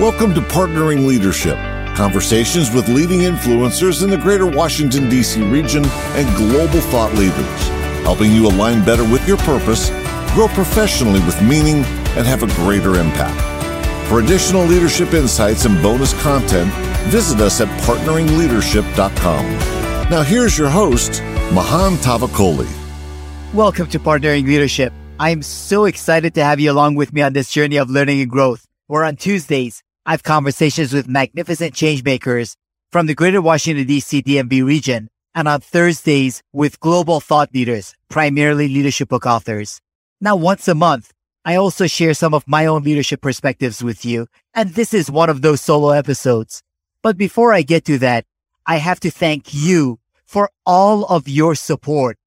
Welcome to Partnering Leadership, conversations with leading influencers in the greater Washington, D.C. region and global thought leaders, helping you align better with your purpose, grow professionally with meaning, and have a greater impact. For additional leadership insights and bonus content, visit us at partneringleadership.com. Now, here's your host, Mahan Tavakoli. Welcome to Partnering Leadership. I'm so excited to have you along with me on this journey of learning and growth. Where on Tuesdays, I have conversations with magnificent changemakers from the greater Washington, D.C. DMV region. And on Thursdays with global thought leaders, primarily leadership book authors. Now, once a month, I also share some of my own leadership perspectives with you. And this is one of those solo episodes. But before I get to that, I have to thank you for all of your support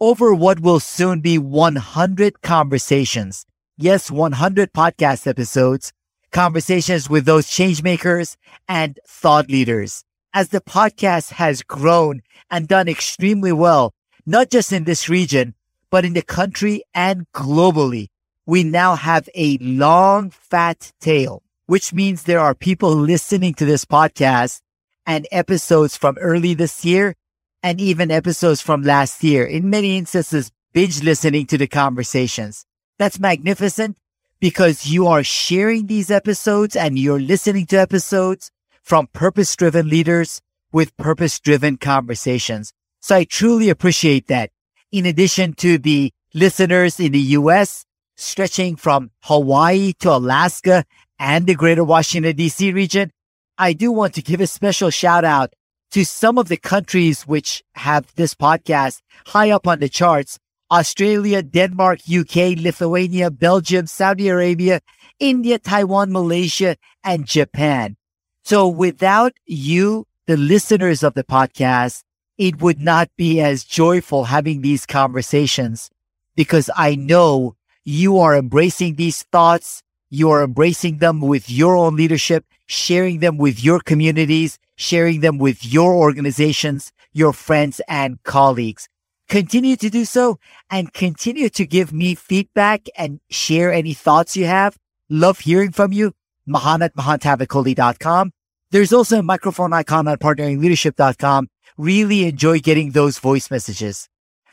over what will soon be 100 conversations. Yes, 100 podcast episodes, conversations with those changemakers and thought leaders. As the podcast has grown and done extremely well, not just in this region, but in the country and globally, we now have a long, fat tail, which means there are people listening to this podcast and episodes from early this year and even episodes from last year. In many instances, binge listening to the conversations. That's magnificent because you are sharing these episodes and you're listening to episodes from purpose driven leaders with purpose driven conversations. So I truly appreciate that. In addition to the listeners in the U.S., stretching from Hawaii to Alaska and the greater Washington DC region, I do want to give a special shout out to some of the countries which have this podcast high up on the charts. Australia, Denmark, UK, Lithuania, Belgium, Saudi Arabia, India, Taiwan, Malaysia, and Japan. So without you, the listeners of the podcast, it would not be as joyful having these conversations because I know you are embracing these thoughts. You are embracing them with your own leadership, sharing them with your communities, sharing them with your organizations, your friends and colleagues. Continue to do so and continue to give me feedback and share any thoughts you have. Love hearing from you. Mahan at mahantavakoli.com. There's also a microphone icon on partneringleadership.com really enjoy getting those voice messages.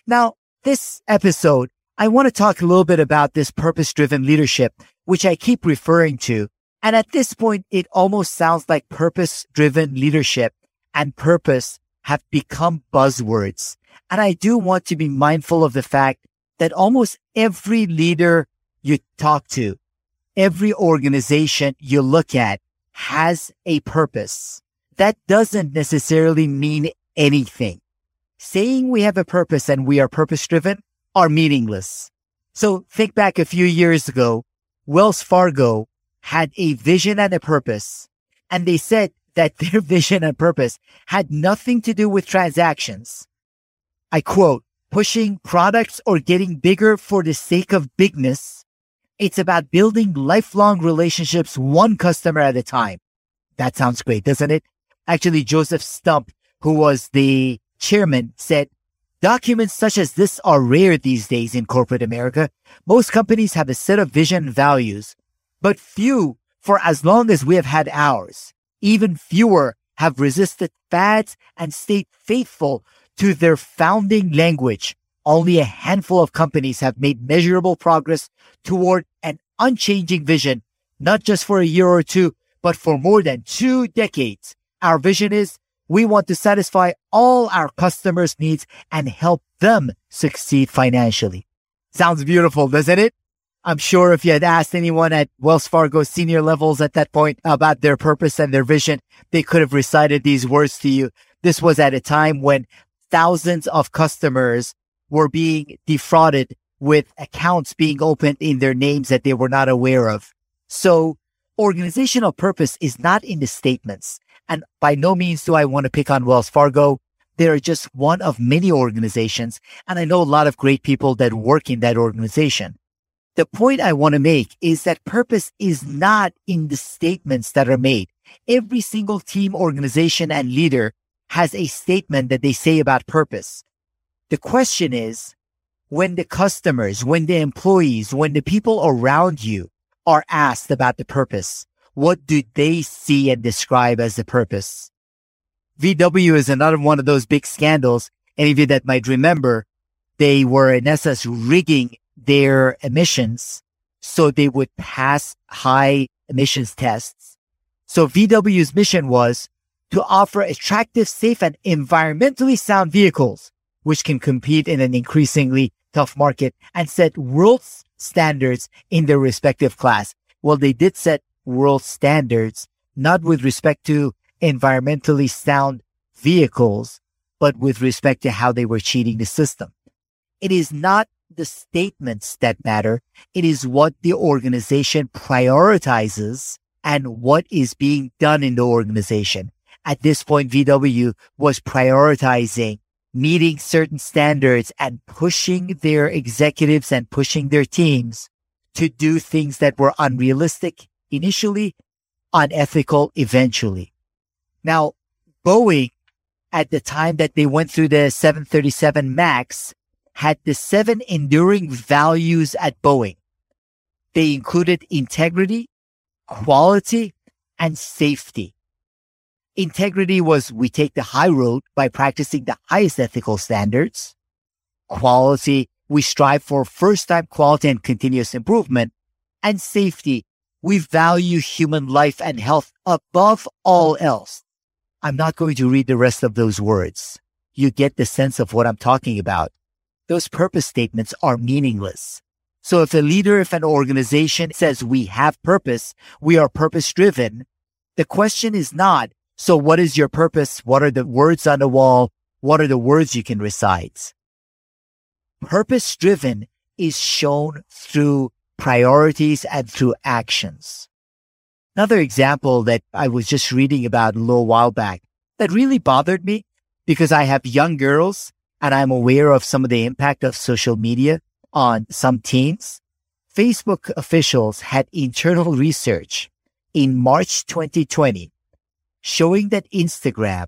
Now, this episode, I want to talk a little bit about this purpose driven leadership, which I keep referring to. And at this point, it almost sounds like purpose driven leadership and purpose have become buzzwords. And I do want to be mindful of the fact that almost every leader you talk to, every organization you look at has a purpose. That doesn't necessarily mean anything. Saying we have a purpose and we are purpose driven are meaningless. So think back a few years ago, Wells Fargo had a vision and a purpose. And they said that their vision and purpose had nothing to do with transactions. I quote, pushing products or getting bigger for the sake of bigness. It's about building lifelong relationships one customer at a time. That sounds great, doesn't it? Actually, Joseph Stumpf who was the chairman, said, Documents such as this are rare these days in corporate America. Most companies have a set of vision values, but few for as long as we have had ours. Even fewer have resisted fads and stayed faithful to their founding language. Only a handful of companies have made measurable progress toward an unchanging vision, not just for a year or two, but for more than two decades. Our vision is we want to satisfy all our customers' needs and help them succeed financially. Sounds beautiful, doesn't it? I'm sure if you had asked anyone at Wells Fargo senior levels at that point about their purpose and their vision, they could have recited these words to you. This was at a time when thousands of customers were being defrauded with accounts being opened in their names that they were not aware of. So organizational purpose is not in the statements. And by no means do I want to pick on Wells Fargo. They're just one of many organizations. And I know a lot of great people that work in that organization. The point I want to make is that purpose is not in the statements that are made. Every single team, organization, and leader has a statement that they say about purpose. The question is, when the customers, when the employees, when the people around you are asked about the purpose, what do they see and describe as the purpose? VW is another one of those big scandals. Any of you that might remember, they were in essence rigging their emissions so they would pass high emissions tests. So VW's mission was to offer attractive, safe, and environmentally sound vehicles, which can compete in an increasingly tough market and set world standards in their respective class. Well, they did set world standards, not with respect to environmentally sound vehicles, but with respect to how they were cheating the system. It is not the statements that matter. It is what the organization prioritizes and what is being done in the organization. At this point, VW was prioritizing meeting certain standards and pushing their executives and pushing their teams to do things that were unrealistic initially, unethical eventually. Now, Boeing, at the time that they went through the 737 MAX, had the seven enduring values at Boeing. They included integrity, quality, and safety. Integrity was we take the high road by practicing the highest ethical standards. Quality, we strive for first time quality and continuous improvement. And safety, we value human life and health above all else. I'm not going to read the rest of those words. You get the sense of what I'm talking about. Those purpose statements are meaningless. So if a leader, if an organization says we have purpose, we are purpose driven, the question is not, so what is your purpose? What are the words on the wall? What are the words you can recite? Purpose driven is shown through priorities and through actions. Another example that I was just reading about a little while back that really bothered me because I have young girls and I'm aware of some of the impact of social media on some teens. Facebook officials had internal research in March 2020 showing that Instagram,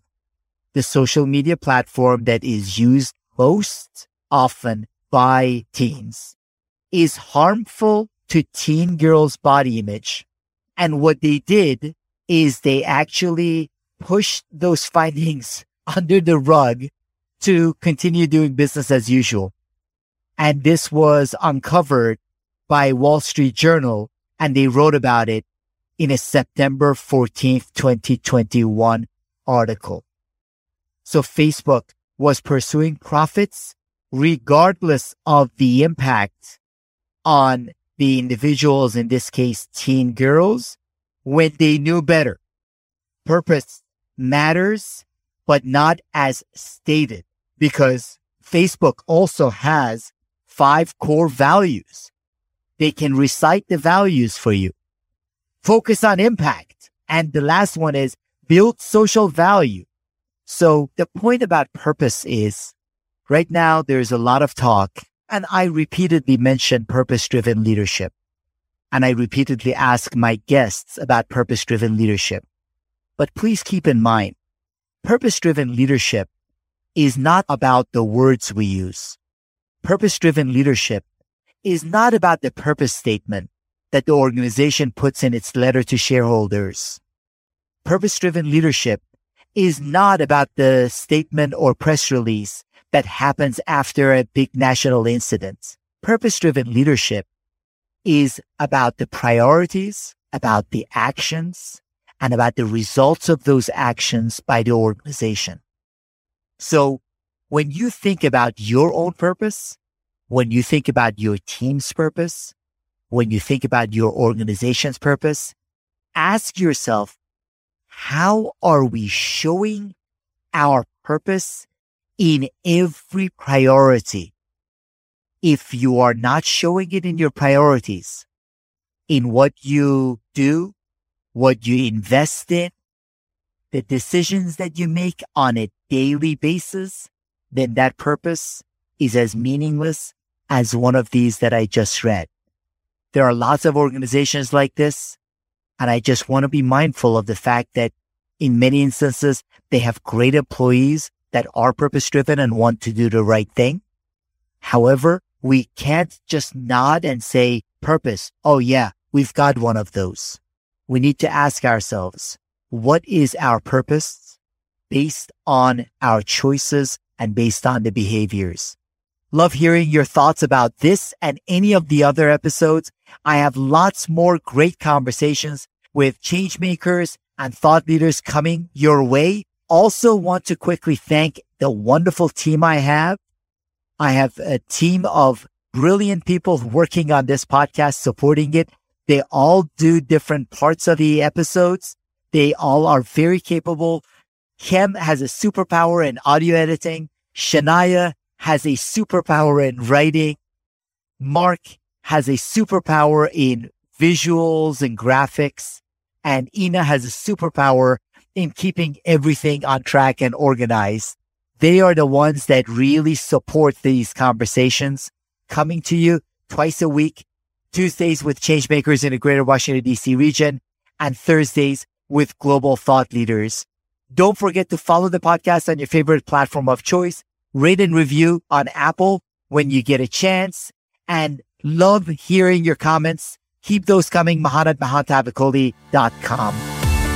the social media platform that is used most often by teens, is harmful to teen girls' body image. And what they did is they actually pushed those findings under the rug to continue doing business as usual. And this was uncovered by Wall Street Journal and they wrote about it in a September 14th, 2021 article. So Facebook was pursuing profits regardless of the impact on the individuals, in this case, teen girls, when they knew better. Purpose matters, but not as stated because Facebook also has five core values. They can recite the values for you. Focus on impact. And the last one is build social value. So the point about purpose is right now there's a lot of talk and I repeatedly mention purpose driven leadership. And I repeatedly ask my guests about purpose driven leadership. But please keep in mind, purpose driven leadership is not about the words we use. Purpose driven leadership is not about the purpose statement that the organization puts in its letter to shareholders. Purpose driven leadership is not about the statement or press release that happens after a big national incident. Purpose driven leadership is about the priorities, about the actions, and about the results of those actions by the organization. So when you think about your own purpose, when you think about your team's purpose, when you think about your organization's purpose, ask yourself, how are we showing our purpose in every priority? If you are not showing it in your priorities, in what you do, what you invest in, the decisions that you make on a daily basis, then that purpose is as meaningless as one of these that I just read. There are lots of organizations like this. And I just want to be mindful of the fact that in many instances, they have great employees that are purpose driven and want to do the right thing. However, we can't just nod and say purpose. Oh yeah, we've got one of those. we need to ask ourselves, what is our purpose based on our choices and based on the behaviors? Love hearing your thoughts about this and any of the other episodes. I have lots more great conversations with change makers and thought leaders coming your way. Also want to quickly thank the wonderful team I have. I have a team of brilliant people working on this podcast, supporting it. They all do different parts of the episodes. They all are very capable. Kim has a superpower in audio editing. Shania has a superpower in writing. Mark has a superpower in visuals and graphics. And Ina has a superpower in keeping everything on track and organized. They are the ones that really support these conversations coming to you twice a week, Tuesdays with changemakers in the greater Washington DC region and Thursdays with global thought leaders. Don't forget to follow the podcast on your favorite platform of choice, rate and review on Apple when you get a chance and love hearing your comments. Keep those coming. Mahan at mahantavakoli.com.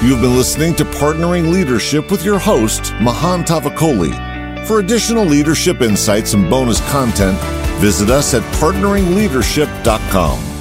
You've been listening to Partnering Leadership with your host, Mahan Tavakoli. For additional leadership insights and bonus content, visit us at partneringleadership.com.